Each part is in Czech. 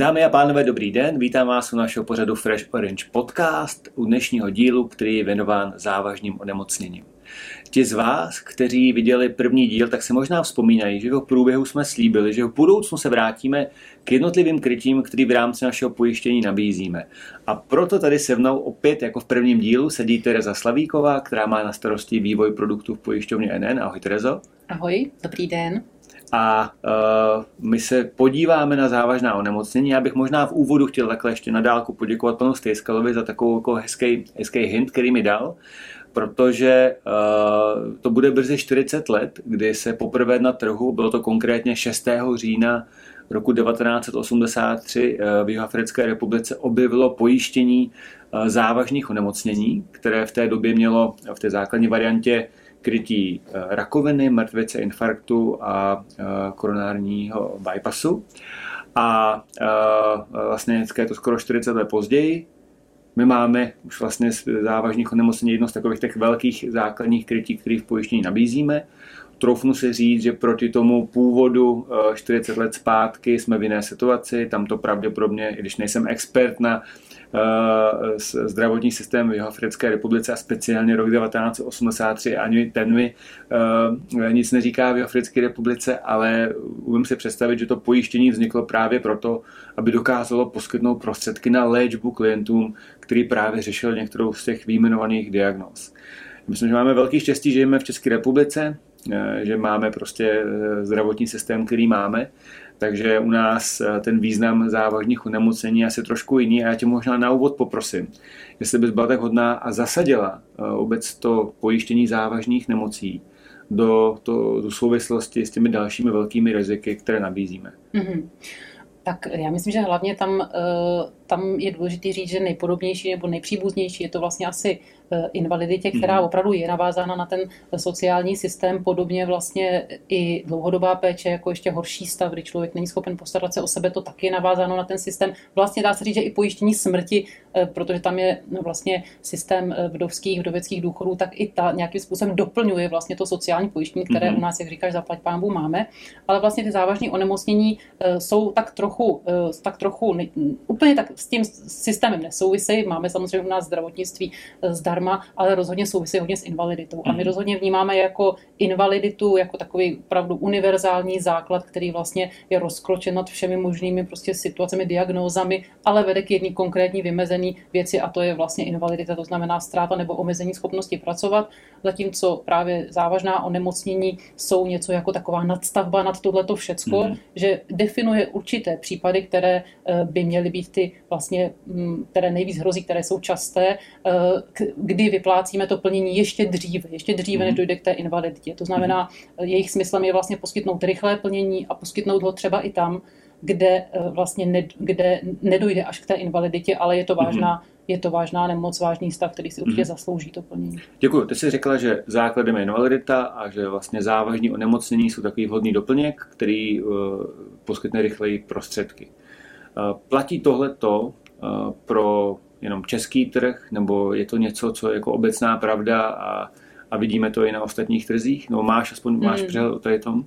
Dámy a pánové, dobrý den. Vítám vás u našeho pořadu Fresh Orange Podcast, u dnešního dílu, který je věnován závažným onemocněním. Ti z vás, kteří viděli první díl, tak se možná vzpomínají, že v průběhu jsme slíbili, že v budoucnu se vrátíme k jednotlivým krytím, který v rámci našeho pojištění nabízíme. A proto tady se mnou opět jako v prvním dílu sedí Tereza Slavíková, která má na starosti vývoj produktů v pojišťovně NN. Ahoj Terezo. Ahoj, dobrý den a uh, my se podíváme na závažná onemocnění. Já bych možná v úvodu chtěl takhle ještě nadálku poděkovat panu Stejskalovi za takovou jako hezký, hezký hint, který mi dal, protože uh, to bude brzy 40 let, kdy se poprvé na trhu, bylo to konkrétně 6. října roku 1983 uh, v Jihoafrické republice objevilo pojištění závažných onemocnění, které v té době mělo v té základní variantě krytí eh, rakoviny, mrtvice, infarktu a eh, koronárního bypassu. A eh, vlastně je to skoro 40 let později. My máme už vlastně závažných onemocnění jedno z takových těch velkých základních krytí, které v pojištění nabízíme. Troufnu se říct, že proti tomu původu 40 let zpátky jsme v jiné situaci. Tam to pravděpodobně, i když nejsem expert na Eh, zdravotní systém v Jihoafrické republice a speciálně rok 1983 ani ten mi eh, nic neříká v Jihoafrické republice, ale umím si představit, že to pojištění vzniklo právě proto, aby dokázalo poskytnout prostředky na léčbu klientům, který právě řešil některou z těch výjmenovaných diagnóz. Myslím, že máme velký štěstí, že žijeme v České republice, eh, že máme prostě zdravotní systém, který máme takže u nás eh, ten význam závažných onemocnění je asi trošku jiný a já tě možná na úvod poprosím, jestli bys byla tak hodná a zasadila eh, vůbec to pojištění závažných nemocí do, to, do souvislosti s těmi dalšími velkými riziky, které nabízíme. Mm-hmm. Tak já myslím, že hlavně tam, eh, tam je důležité říct, že nejpodobnější nebo nejpříbuznější je to vlastně asi Eh, invaliditě, která mhm. opravdu je navázána na ten sociální systém, podobně vlastně i dlouhodobá péče, jako ještě horší stav, kdy člověk není schopen postarat se o sebe, to taky je navázáno na ten systém. Vlastně dá se říct, že i pojištění smrti, eh, protože tam je vlastně systém eh, vdovských, vdoveckých důchodů, tak i ta nějakým způsobem doplňuje vlastně to sociální pojištění, které mm-hmm. u nás, jak říkáš, zaplať pámbu máme. Ale vlastně ty závažné onemocnění jsou tak trochu, tak trochu úplně tak s tím systémem nesouvisejí. Máme samozřejmě u nás zdravotnictví zdar zdarma, ale rozhodně souvisí hodně s invaliditou. A my mhm. rozhodně vnímáme jako invaliditu, jako takový opravdu univerzální základ, který vlastně je rozkročen nad všemi možnými prostě situacemi, diagnózami, ale vede k jedné konkrétní vymezený věci a to je vlastně invalidita, to znamená ztráta nebo omezení schopnosti pracovat, zatímco právě závažná onemocnění jsou něco jako taková nadstavba nad tohleto všecko, mm. že definuje určité případy, které eh, by měly být ty vlastně, mm, které nejvíc hrozí, které jsou časté, eh, kdy vyplácíme to plnění ještě dříve, ještě dříve, než mhm. dojde k té invaliditě. To znamená, mhm. jejich smyslem je vlastně poskytnout rychlé plnění a poskytnout ho třeba i tam, kde eh, vlastně ne, kde nedojde až k té invaliditě, ale je to mhm. vážná, je to vážná nemoc, vážný stav, který si určitě zaslouží to plnění. Děkuji. Ty jsi řekla, že základem je invalidita a že vlastně závažní onemocnění jsou takový vhodný doplněk, který uh, poskytne rychleji prostředky. Uh, platí tohleto uh, pro jenom český trh, nebo je to něco, co je jako obecná pravda a, a vidíme to i na ostatních trzích? No máš aspoň máš hmm. přehled o tady tom?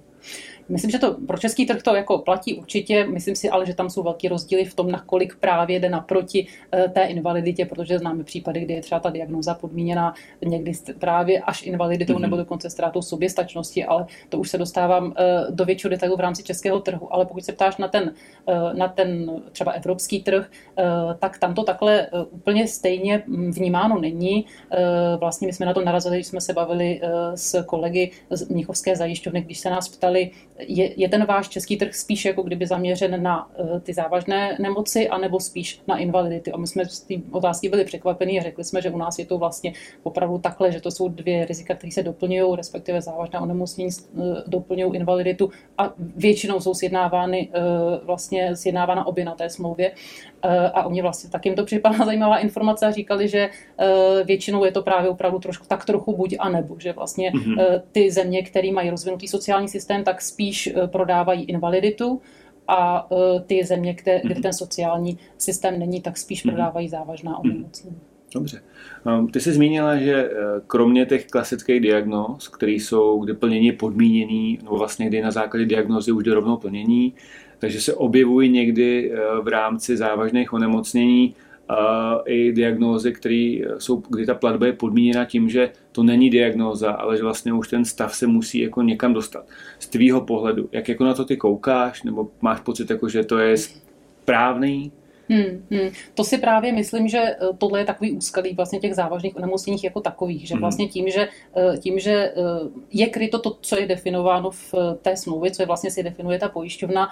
Myslím, že to pro český trh to jako platí určitě, myslím si ale, že tam jsou velký rozdíly v tom, nakolik právě jde naproti eh, té invaliditě, protože známe případy, kdy je třeba ta diagnoza podmíněna někdy právě až invaliditou mm-hmm. nebo dokonce ztrátou soběstačnosti, ale to už se dostávám eh, do většího detailu v rámci českého trhu. Ale pokud se ptáš na ten, eh, na ten třeba evropský trh, tak tam to takhle úplně stejně mm, vnímáno není. Vlastně my jsme na to narazili, když jsme se bavili s kolegy z Mnichovské zajišťovny, když se nás ptali, je, je ten váš český trh spíš jako kdyby zaměřen na uh, ty závažné nemoci, anebo spíš na invalidity? A my jsme z té otázky byli překvapení a řekli jsme, že u nás je to vlastně opravdu takhle, že to jsou dvě rizika, které se doplňují, respektive závažné onemocnění uh, doplňují invaliditu a většinou jsou sjednávány uh, vlastně sjednávána obě na té smlouvě. Uh, a oni vlastně tak jim to připadá zajímavá informace a říkali, že uh, většinou je to právě opravdu trošku, tak trochu buď a nebo, že vlastně mm-hmm. uh, ty země, které mají rozvinutý sociální systém, tak spíš eh, prodávají invaliditu a eh, ty země, kde, kde mhm. ten sociální systém není, tak spíš mhm. prodávají závažná mhm. onemocnění. Dobře. Um, ty jsi zmínila, že eh, kromě těch klasických diagnóz, které jsou, kde plnění je podmíněný, nebo vlastně kdy na základě diagnózy už jde rovnou plnění, takže se objevují někdy v rámci závažných onemocnění i diagnózy, které jsou, kdy ta platba je podmíněna tím, že to není diagnóza, ale že vlastně už ten stav se musí jako někam dostat. Z tvýho pohledu, jak jako na to ty koukáš, nebo máš pocit, jako, že to je správný Hmm, hmm. To si právě myslím, že eh, tohle je takový úskalí vlastně těch závažných onemocněních jako takových, že hmm. vlastně tím, že, eh, tím, že eh, je kryto to, co je definováno v té smlouvě, co je vlastně si definuje ta pojišťovna,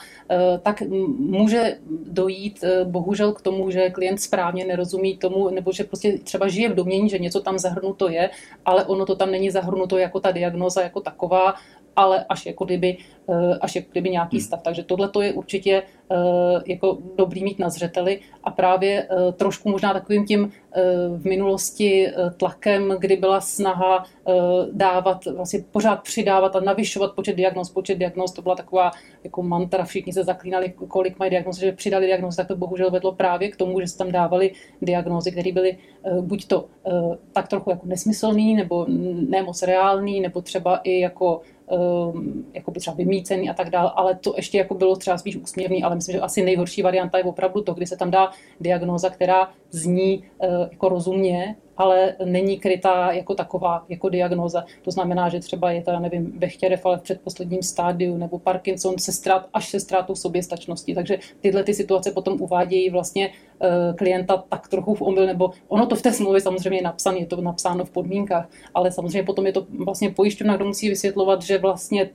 tak může dojít bohužel k tomu, že klient správně nerozumí tomu, nebo že prostě třeba žije v domění, že něco tam zahrnuto je, ale ono to tam není zahrnuto jako ta diagnoza jako taková ale až jako kdyby, až jako kdyby nějaký hmm. stav. Takže tohle to je určitě jako dobrý mít na zřeteli a právě eh, trošku možná takovým tím v minulosti tlakem, kdy byla snaha dávat, vlastně pořád přidávat a navyšovat počet diagnóz, počet diagnóz, to byla taková jako mantra, všichni se zaklínali, kolik mají diagnóz, že přidali diagnózy, tak to bohužel vedlo právě k tomu, že se tam dávali diagnózy, které byly buď to tak trochu jako nesmyslný, nebo nemoc reálný, nebo třeba i jako jako by třeba vymícený a tak dále, ale to ještě jako bylo třeba spíš úsměvný, ale myslím, že asi nejhorší varianta je opravdu to, kdy se tam dá diagnóza, která zní uh, jako rozumně, ale není krytá jako taková, jako diagnoza. To znamená, že třeba je to, nevím, Bechtěrev, ale v předposledním stádiu, nebo Parkinson se strát, až se ztrátou soběstačnosti. Takže tyhle ty situace potom uvádějí vlastně uh, klienta tak trochu v omyl, nebo ono to v té smlouvě samozřejmě je napsané, je to napsáno v podmínkách, ale samozřejmě potom je to vlastně pojišťovna, kdo musí vysvětlovat, že vlastně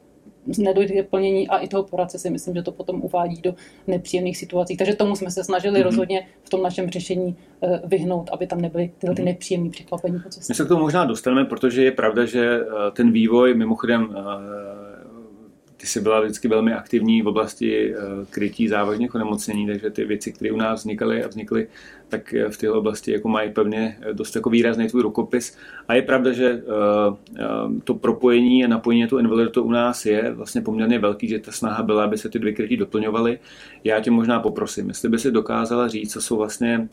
nedojde k plnění a i toho poradce si myslím, že to potom uvádí do nepříjemných situací. Takže tomu jsme se snažili mm-hmm. rozhodně v tom našem řešení eh, vyhnout, aby tam nebyly tyhle ty mhm. nepříjemné překvapení. My se k tomu možná dostaneme, protože je pravda, že eh, ten vývoj, mimochodem eh, ty jsi byla vždycky velmi aktivní v oblasti eh, krytí závažných onemocnění, takže ty věci, které u nás vznikaly a vznikly, tak eh, v této oblasti jako mají pevně eh, dost jako výrazný tvůj rukopis. A je pravda, že to propojení a napojení tu invaliditu u nás je vlastně poměrně velký, že ta snaha byla, aby se ty dvě krytí doplňovaly. Já tě možná poprosím, jestli by si dokázala říct, co jsou vlastně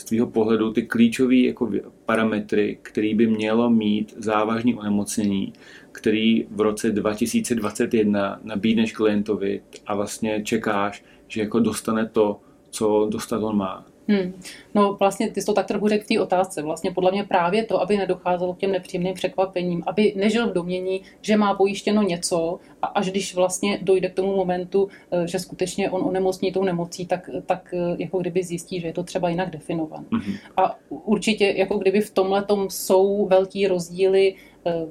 z tvého pohledu ty klíčové jako parametry, které by mělo mít závažné onemocnění, který v roce 2021 nabídneš klientovi a vlastně čekáš, že jako dostane to, co dostat on má. Hmm. No vlastně ty jsi to tak trochu řekl v té otázce. Vlastně podle mě právě to, aby nedocházelo k těm nepříjemným překvapením, aby nežil v domění, že má pojištěno něco a až když vlastně dojde k tomu momentu, eh, že skutečně on onemocní tou nemocí, tak, tak eh, jako kdyby zjistí, že je to třeba jinak definované. Hmm. A určitě jako kdyby v tomhle jsou velký rozdíly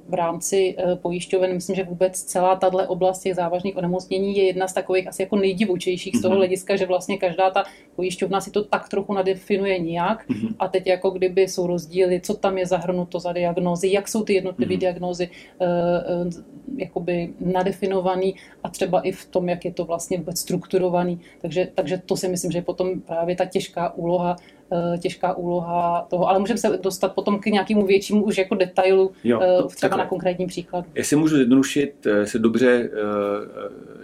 v rámci eh, pojišťoven. Myslím, že vůbec celá tahle oblast těch závažných onemocnění je jedna z takových asi jako nejdivočejších z toho mhm. hlediska, že vlastně každá ta pojišťovna si to tak trochu nadefinuje nějak mhm. a teď jako kdyby jsou rozdíly, co tam je zahrnuto za diagnózy, jak jsou ty jednotlivé mm diagnózy uh, jakoby nadefinovaný a třeba i v tom, jak je to vlastně vůbec strukturovaný. Takže, takže to si myslím, že je potom právě ta těžká úloha Eh, těžká úloha toho, ale můžeme se dostat potom k nějakému většímu už jako detailu, jo, eh, třeba takhle. na konkrétním příkladu. Jestli můžu zjednodušit, eh, se dobře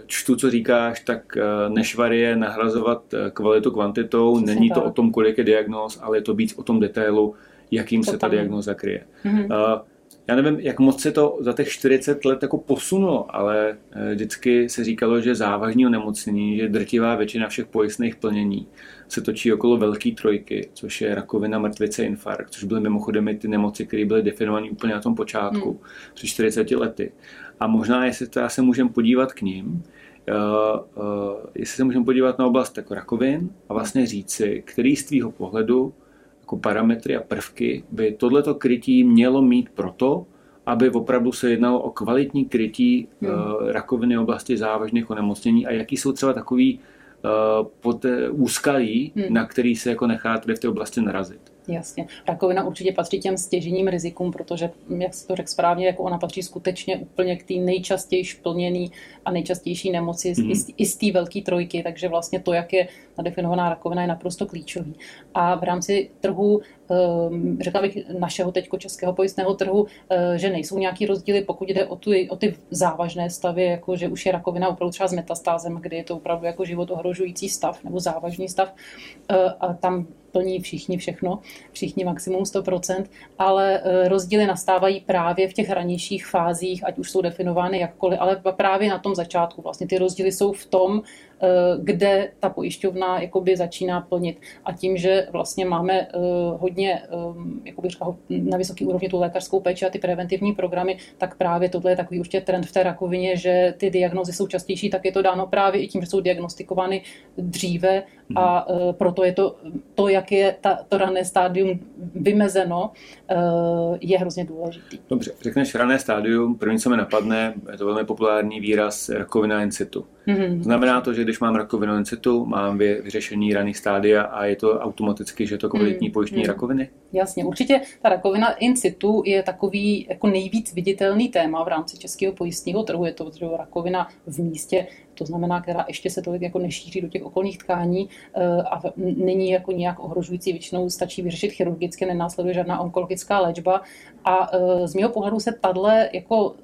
čtu, co říkáš, tak nešvar je nahrazovat kvalitu kvantitou, Přesně není tak. to o tom, kolik je diagnóz, ale je to víc o tom detailu, jakým to se ta diagnóza kryje. Mm-hmm já nevím, jak moc se to za těch 40 let jako posunulo, ale eh, vždycky se říkalo, že závažní onemocnění, že drtivá většina všech pojistných plnění se točí okolo velké trojky, což je rakovina, mrtvice, infarkt, což byly mimochodem ty nemoci, které byly definované úplně na tom počátku, hmm. před 40 lety. A možná, jestli to já se můžeme podívat k ním, uh, uh, jestli se můžeme podívat na oblast jako rakovin a vlastně říci, který z tvýho pohledu jako parametry a prvky by tohleto krytí mělo mít proto, aby opravdu se jednalo o kvalitní krytí hmm. uh, rakoviny oblasti závažných onemocnění a jaký jsou třeba takový uh, pod, úskalí, hmm. na který se jako nechá tady v té oblasti narazit. Jasně. Rakovina určitě patří těm stěžením rizikům, protože, jak se to řekl správně, jako ona patří skutečně úplně k té nejčastěji plněný a nejčastější nemoci mm-hmm. i z té velké trojky, takže vlastně to, jak je nadefinovaná rakovina, je naprosto klíčový. A v rámci trhu, ehm, řekla bych, našeho teďko českého pojistného trhu, eh, že nejsou nějaký rozdíly, pokud jde o, tu, o ty závažné stavy, jako že už je rakovina opravdu třeba s metastázem, kdy je to opravdu jako život ohrožující stav nebo závažný stav. Eh, a tam plní všichni všechno, všichni maximum 100%, ale e, rozdíly nastávají právě v těch ranějších fázích, ať už jsou definovány jakkoliv, ale právě na tom začátku. Vlastně ty rozdíly jsou v tom, kde ta pojišťovna jakoby začíná plnit. A tím, že vlastně máme hodně jakoby říkal, na vysoké úrovni tu lékařskou péči a ty preventivní programy, tak právě tohle je takový určitě trend v té rakovině, že ty diagnozy jsou častější, tak je to dáno právě i tím, že jsou diagnostikovány dříve a uh, proto je to, to, jak je ta, to rané stádium vymezeno, je hrozně důležitý. Dobře, řekneš rané stádium, první, co mi napadne, je to velmi populární výraz rakovina in situ. Mm-hmm. Znamená to, že když mám rakovinu in situ, mám vy, vyřešení raných stádia a je to automaticky, že to kvalitní mm-hmm. pojištění mm-hmm. rakoviny? Jasně, určitě ta rakovina in situ je takový jako nejvíc viditelný téma v rámci českého pojistního trhu. Je to že rakovina v místě, to znamená, která ještě se tolik jako nešíří do těch okolních tkání eh, a není jako nějak ohrožující, většinou stačí vyřešit chirurgicky, nenásleduje žádná onkologická léčba. A eh, z mého pohledu se tahle jako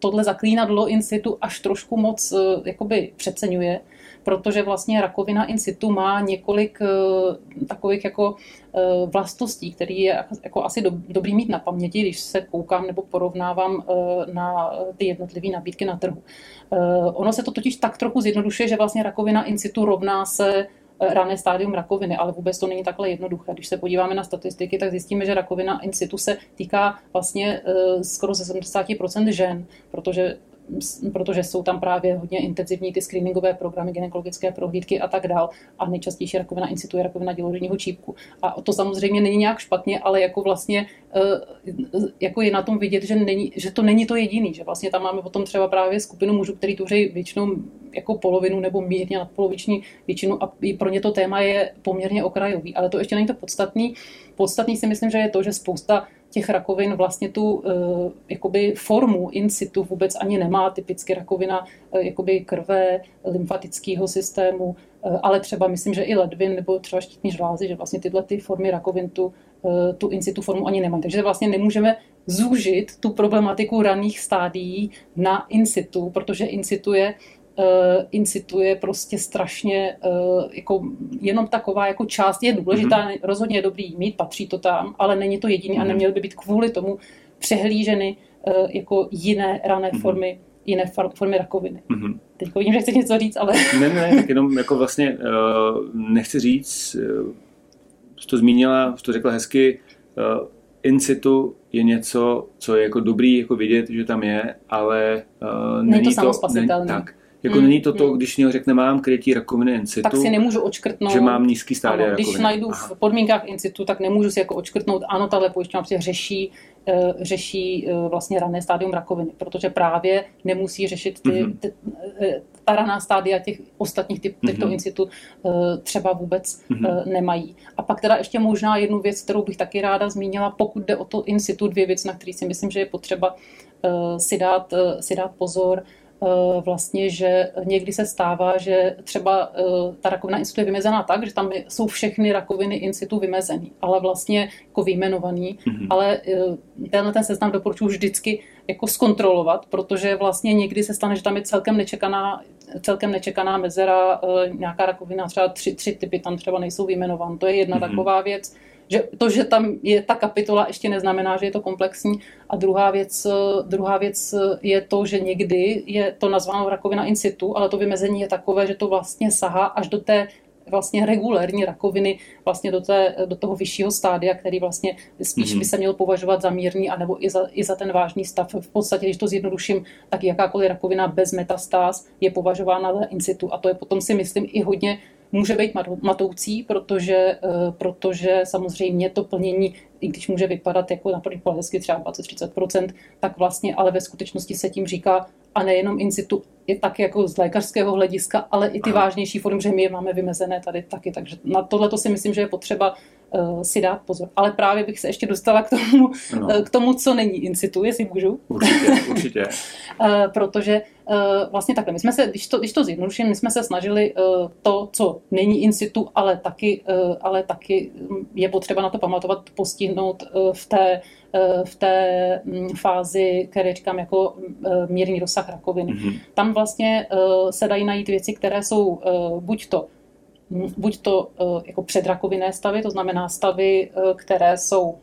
tohle zaklínadlo in situ až trošku moc eh, jakoby přeceňuje, protože vlastně rakovina in situ má několik eh, takových jako eh, vlastností, které je jako asi dobrý mít na paměti, když se koukám nebo porovnávám na ty jednotlivé nabídky na trhu. Ono se to totiž tak trochu zjednodušuje, že vlastně rakovina in situ rovná se rané stádium rakoviny, ale vůbec to není takhle jednoduché. Když se podíváme na statistiky, tak zjistíme, že rakovina in situ se týká vlastně eh, skoro ze 70% žen, protože protože jsou tam právě hodně intenzivní ty screeningové programy, gynekologické prohlídky a tak dál. A nejčastější rakovina in situ je rakovina děložního čípku. A to samozřejmě není nějak špatně, ale jako vlastně eh, jako je na tom vidět, že, není, že to není to jediný, že vlastně tam máme potom třeba právě skupinu mužů, který tvoří většinou jako polovinu nebo mírně nadpoloviční většinu a i pro ně to téma je poměrně okrajový. Ale to ještě není to podstatný. Podstatný si myslím, že je to, že spousta těch rakovin vlastně tu uh, jakoby formu in situ vůbec ani nemá. Typicky rakovina uh, jakoby krve, lymfatického systému, uh, ale třeba myslím, že i ledvin nebo třeba štítní žlázy, že vlastně tyhle ty formy rakovin tu, tu in situ formu ani nemají. Takže vlastně nemůžeme zúžit tu problematiku raných stádií na in situ, protože in situ je incituje prostě strašně, uh, jako jenom taková jako část je důležitá, mm-hmm. rozhodně je dobrý mít, patří to tam, ale není to jediný mm-hmm. a mhm. neměly by být kvůli tomu přehlíženy uh, jako jiné rané mm-hmm. formy, jiné formy rakoviny. Mm-hmm. Teď vidím, že chci něco říct, ale... Ne, ne, tak jenom jako vlastně uh, nechci říct, uh, to zmínila, to řekla hezky, uh, in situ je něco, co je jako dobrý jako vidět, že tam je, ale uh, není, není to, to tak. Jako hmm, není to to, hmm. když někdo řekne, mám krytí rakoviny in situ, tak si nemůžu očkrtnout, že mám nízký stádia ano, Když najdu Aha. v podmínkách in situ, tak nemůžu si jako očkrtnout, ano, tahle pojišťovna prostě řeší, uh, řeší uh, vlastně rané stádium rakoviny, protože právě nemusí řešit ty, mm-hmm. ty, uh, ta raná stádia těch ostatních typ, těchto mm-hmm. in situ uh, třeba vůbec mm-hmm. uh, nemají. A pak teda ještě možná jednu věc, kterou bych taky ráda zmínila, pokud jde o to in situ, dvě věci, na které si myslím, že je potřeba uh, si, dát, uh, si dát pozor. Eh, vlastně, že někdy se stává, že třeba eh, ta rakovina in situ je vymezená tak, že tam jsou všechny rakoviny in situ vymezený, ale vlastně jako vyjmenovaný, mm-hmm. ale eh, tenhle ten seznam doporučuji vždycky jako zkontrolovat, protože vlastně někdy se stane, že tam je celkem nečekaná, celkem nečekaná mezera, nějaká rakovina, třeba tři, tři typy tam třeba nejsou vyjmenovány. To je jedna mm-hmm. taková věc že to, že tam je ta kapitola, ještě neznamená, že je to komplexní. A druhá věc, druhá věc je to, že někdy je to nazváno rakovina in situ, ale to vymezení je takové, že to vlastně sahá až do té vlastně regulérní rakoviny, vlastně do, té, do toho vyššího stádia, který vlastně spíš mm-hmm. by se měl považovat za mírný, anebo i za, i za ten vážný stav. V podstatě, když to zjednoduším, tak jakákoliv rakovina bez metastáz je považována za in situ a to je potom si myslím i hodně může být matoucí, protože, eh, protože samozřejmě to plnění, i když může vypadat jako na první pohled hezky třeba 20-30%, tak vlastně ale ve skutečnosti se tím říká a nejenom in situ, je tak jako z lékařského hlediska, ale i ty Aha. vážnější formy, že my je máme vymezené tady taky. Takže na tohle to si myslím, že je potřeba uh, si dát pozor. Ale právě bych se ještě dostala k tomu, no. uh, k tomu co není in situ, jestli můžu. Určitě, určitě. uh, protože vlastně takhle, my jsme se, když to, když to zjednoduším, my jsme se snažili to, co není in situ, ale taky, ale taky je potřeba na to pamatovat, postihnout v té v té mm, fázi, které říkám jako mírný rozsah rakoviny. Mm-hmm. Tam vlastně se dají najít věci, které jsou buď to buď to eh, jako předrakovinné stavy, to znamená stavy, eh, které jsou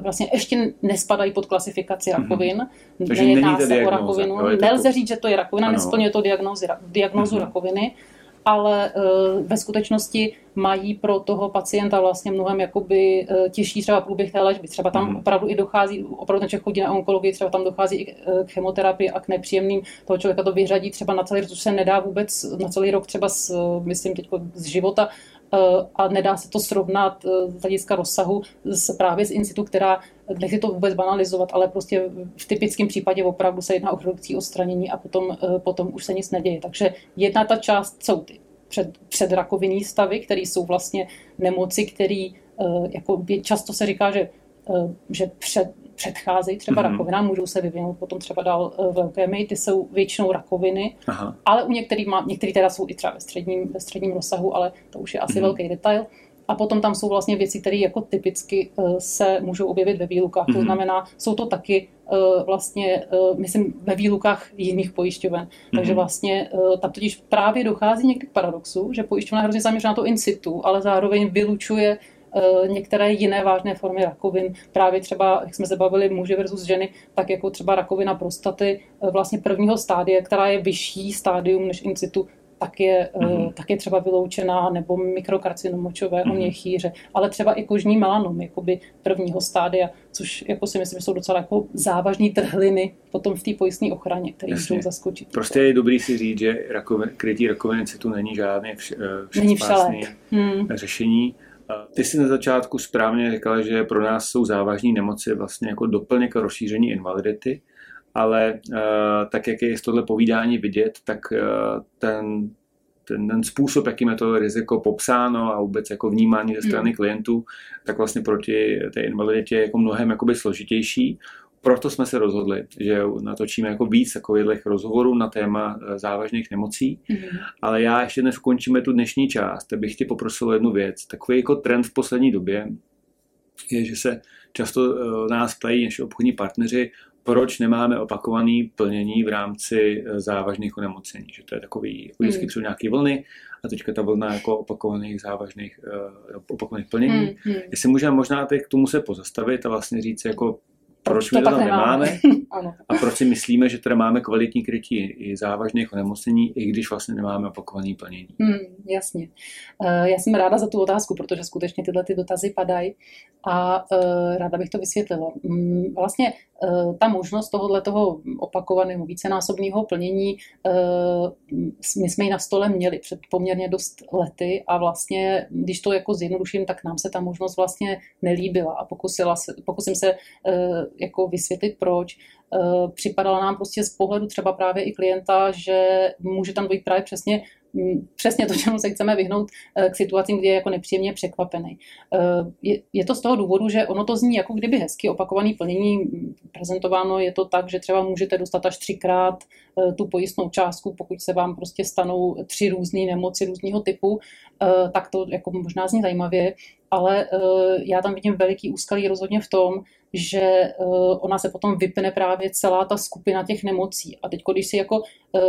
vlastně ještě nespadají pod klasifikaci mhm. rakovin. Mm-hmm. Takže Nejedná se o rakovinu. Jo, Nelze říct, že to je rakovina, nesplňuje to diagnózu, diagnózu mm-hmm. rakoviny, ale uh, ve skutečnosti mají pro toho pacienta vlastně mnohem jakoby uh, těžší třeba průběh té léčby. Třeba tam mm-hmm. opravdu i dochází, opravdu ten člověk chodí na onkologii, třeba tam dochází i k chemoterapii a k nepříjemným, toho člověka to vyřadí třeba na celý rok, což se nedá vůbec na celý rok třeba s, myslím teď z života, a nedá se to srovnat z hlediska rozsahu s, právě z institu, která, nechci to vůbec banalizovat, ale prostě v typickém případě opravdu se jedná o chirurgické odstranění a potom, eh, potom už se nic neděje. Takže jedna ta část jsou ty před, předrakovinní stavy, které jsou vlastně nemoci, které jako často se říká, že, že před, předcházejí třeba mm-hmm. rakovina, můžou se vyvinout potom třeba dál eh, leukémii, ty jsou většinou rakoviny, Aha. ale u některých, má, některý teda jsou i třeba ve středním, ve středním rozsahu, ale to už je asi mm-hmm. velký detail. A potom tam jsou vlastně věci, které jako typicky uh, se můžou objevit ve výlukách. Mm-hmm. To mhm. znamená, jsou to taky uh, vlastně, uh, myslím, ve výlukách jiných pojišťoven. Mm-hmm. Takže vlastně tam totiž právě dochází někdy k paradoxu, že pojišťovna hrozně zaměřená na to in situ, ale zároveň vylučuje Eh, některé jiné vážné formy rakovin, právě třeba, jak jsme se bavili, muži versus ženy, tak jako třeba rakovina prostaty eh, vlastně prvního stádie, která je vyšší stádium než in situ, tak je, mm-hmm. tak je třeba vyloučená, nebo mikrokarcinom močového mm-hmm. měchýře, ale třeba i kožní melanom, jakoby prvního stádia, což jako si myslím, že jsou docela jako závažní trhliny potom v té pojistné ochraně, které můžou zaskočit. Prostě je dobrý si říct, že rakovin, krytí rakoviny tu není žádné vš, není hmm. řešení. Ty jsi na začátku správně říkala, že pro nás jsou závažní nemoci vlastně jako doplněk rozšíření invalidity, ale uh, tak, jak je z tohle povídání vidět, tak uh, ten, ten, ten způsob, jakým je to riziko popsáno a vůbec jako vnímání ze strany hmm. klientů, tak vlastně proti té invaliditě je jako mnohem jakoby složitější proto jsme se rozhodli, že natočíme jako víc takových rozhovorů na téma eh, závažných nemocí, mm-hmm. ale já ještě než ukončíme tu dnešní část, tak bych tě poprosil jednu věc. Takový jako trend v poslední době je, že se často eh, nás ptají naši obchodní partneři, proč nemáme opakované plnění v rámci eh, závažných onemocnění. Že to je takový, jako vždycky mm. nějaké vlny a teďka ta vlna jako opakovaných závažných opakovaných plnění. Mm, mm. Jestli můžeme možná teď k tomu se pozastavit a vlastně říct, jako proč my to tam nemáme, nemáme a proč si myslíme, že teda máme kvalitní krytí i závažných onemocnění, i když vlastně nemáme opakovaný plnění. Hmm, jasně. Eh, já jsem ráda za tu otázku, protože skutečně tyhle ty dotazy padají a eh, ráda bych to vysvětlila. Mm, vlastně eh, ta možnost tohohle toho opakovaného vícenásobného plnění, my jsme ji na stole měli před poměrně dost lety a vlastně, když to jako zjednoduším, tak nám se ta možnost vlastně nelíbila a pokusila se, pokusím se jako vysvětlit proč. Eh, připadala nám prostě z pohledu třeba právě i klienta, že může tam dojít právě přesně přesně to, čemu se chceme vyhnout eh, k situacím, kdy je jako nepříjemně překvapený. Eh, je, to z toho důvodu, že ono to zní jako kdyby hezky opakovaný plnění prezentováno, je to tak, že třeba můžete dostat až třikrát tu pojistnou částku, pokud se vám prostě stanou tři různé nemoci různého typu, tak to jako možná zní zajímavě, ale já tam vidím veliký úskalí rozhodně v tom, že eh, ona se potom vypne právě celá ta skupina těch nemocí. A teď, když si jako eh,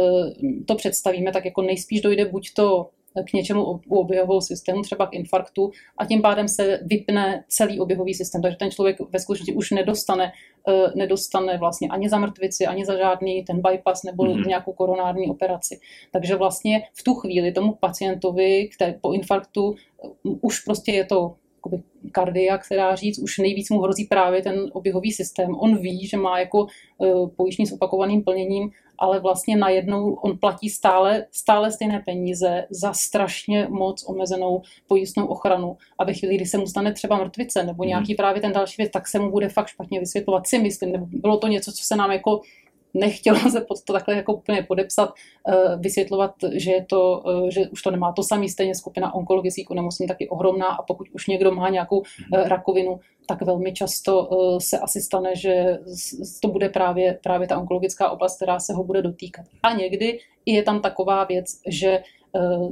to představíme, tak jako nejspíš dojde buď to k něčemu u oběhového systému, třeba k infarktu, a tím pádem se vypne celý oběhový systém. Takže ten člověk ve skutečnosti už nedostane, eh, nedostane vlastně ani za mrtvici, ani za žádný ten bypass nebo mm-hmm. nějakou koronární operaci. Takže vlastně v tu chvíli tomu pacientovi který po infarktu už prostě je to jakoby kardiak, která říct, už nejvíc mu hrozí právě ten oběhový systém. On ví, že má jako uh, pojištění s opakovaným plněním, ale vlastně najednou on platí stále, stále stejné peníze za strašně moc omezenou pojistnou ochranu. A ve chvíli, kdy se mu stane třeba mrtvice nebo mhm. nějaký právě ten další věc, tak se mu bude fakt špatně vysvětlovat, si myslím, nebo bylo to něco, co se nám jako nechtělo se pod to takhle jako úplně podepsat, eh, vysvětlovat, že, je to, eh, že už to nemá to samý stejně skupina onkologických onemocnění taky ohromná a pokud už někdo má nějakou mhm. eh, rakovinu, tak velmi často se asi stane, že to bude právě, právě ta onkologická oblast, která se ho bude dotýkat. A někdy je tam taková věc, že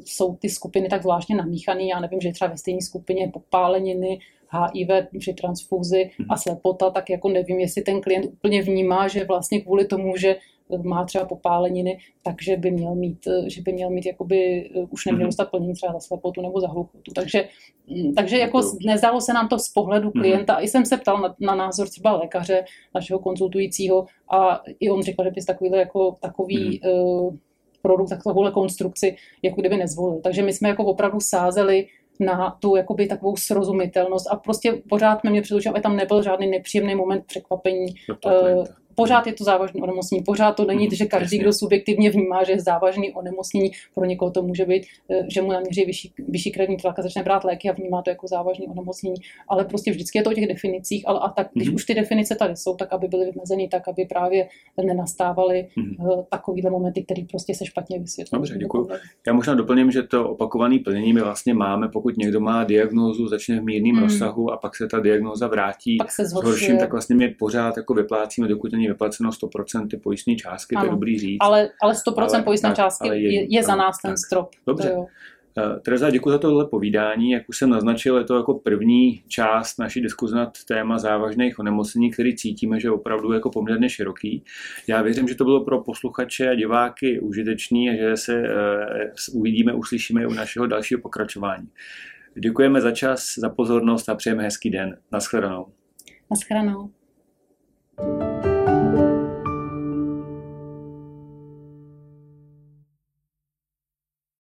jsou ty skupiny tak zvláštně namíchané. Já nevím, že třeba ve stejné skupině popáleniny, HIV při transfuzi a mhm. slepota, tak jako nevím, jestli ten klient úplně vnímá, že vlastně kvůli tomu, že má třeba popáleniny, takže by měl mít, že by měl mít jakoby, už neměl mhm. dostat plnění třeba za slepotu nebo za hluchotu. Takže, mm, takže jako nezdálo se nám to z pohledu mhm. klienta. I jsem se ptal na, na názor třeba lékaře, našeho konzultujícího a i on řekl, že bys takový, jako, takový uh, produkt, takovouhle konstrukci, jako kdyby nezvolil. Takže my jsme jako opravdu sázeli na tu jakoby takovou srozumitelnost. A prostě pořád mě před aby tam nebyl žádný nepříjemný moment překvapení pořád je to závažné onemocnění, pořád to není, mhm, že každý, kdo subjektivně vnímá, že je závažný onemocnění, pro někoho to může být, eh, že mu naměří vyšší, vyšší krevní tlak a začne brát léky a vnímá to jako závažný onemocnění, ale prostě vždycky je to o těch definicích, ale a tak, když mm-hmm. už ty definice tady jsou, tak aby byly vymezeny tak, aby právě nenastávaly mm-hmm. takovýhle momenty, které prostě se špatně vysvětlují. Dobře, děkuji. Já možná doplním, že to opakované plnění my vlastně máme, pokud někdo má diagnózu, začne v mírném mm. rozsahu a pak se ta diagnóza vrátí pak se zhorším, tak vlastně my pořád jako vyplácíme, dokud není vyplaceno 100% pojistné částky, ano, to je dobrý říct. Ale, ale 100% ale, pojistné částky ale je, je, je za nás ten tak. strop. Dobře. To Uh, Tereza, děkuji za tohle povídání. Jak už jsem naznačil, je to jako první část naší diskuze nad téma závažných onemocnění, který cítíme, že je opravdu jako poměrně široký. Já věřím, že to bylo pro posluchače a diváky užitečný a že se uh, uvidíme, uslyšíme u našeho dalšího pokračování. Děkujeme za čas, za pozornost a přejeme hezký den. Naschledanou. Naschledanou. thank you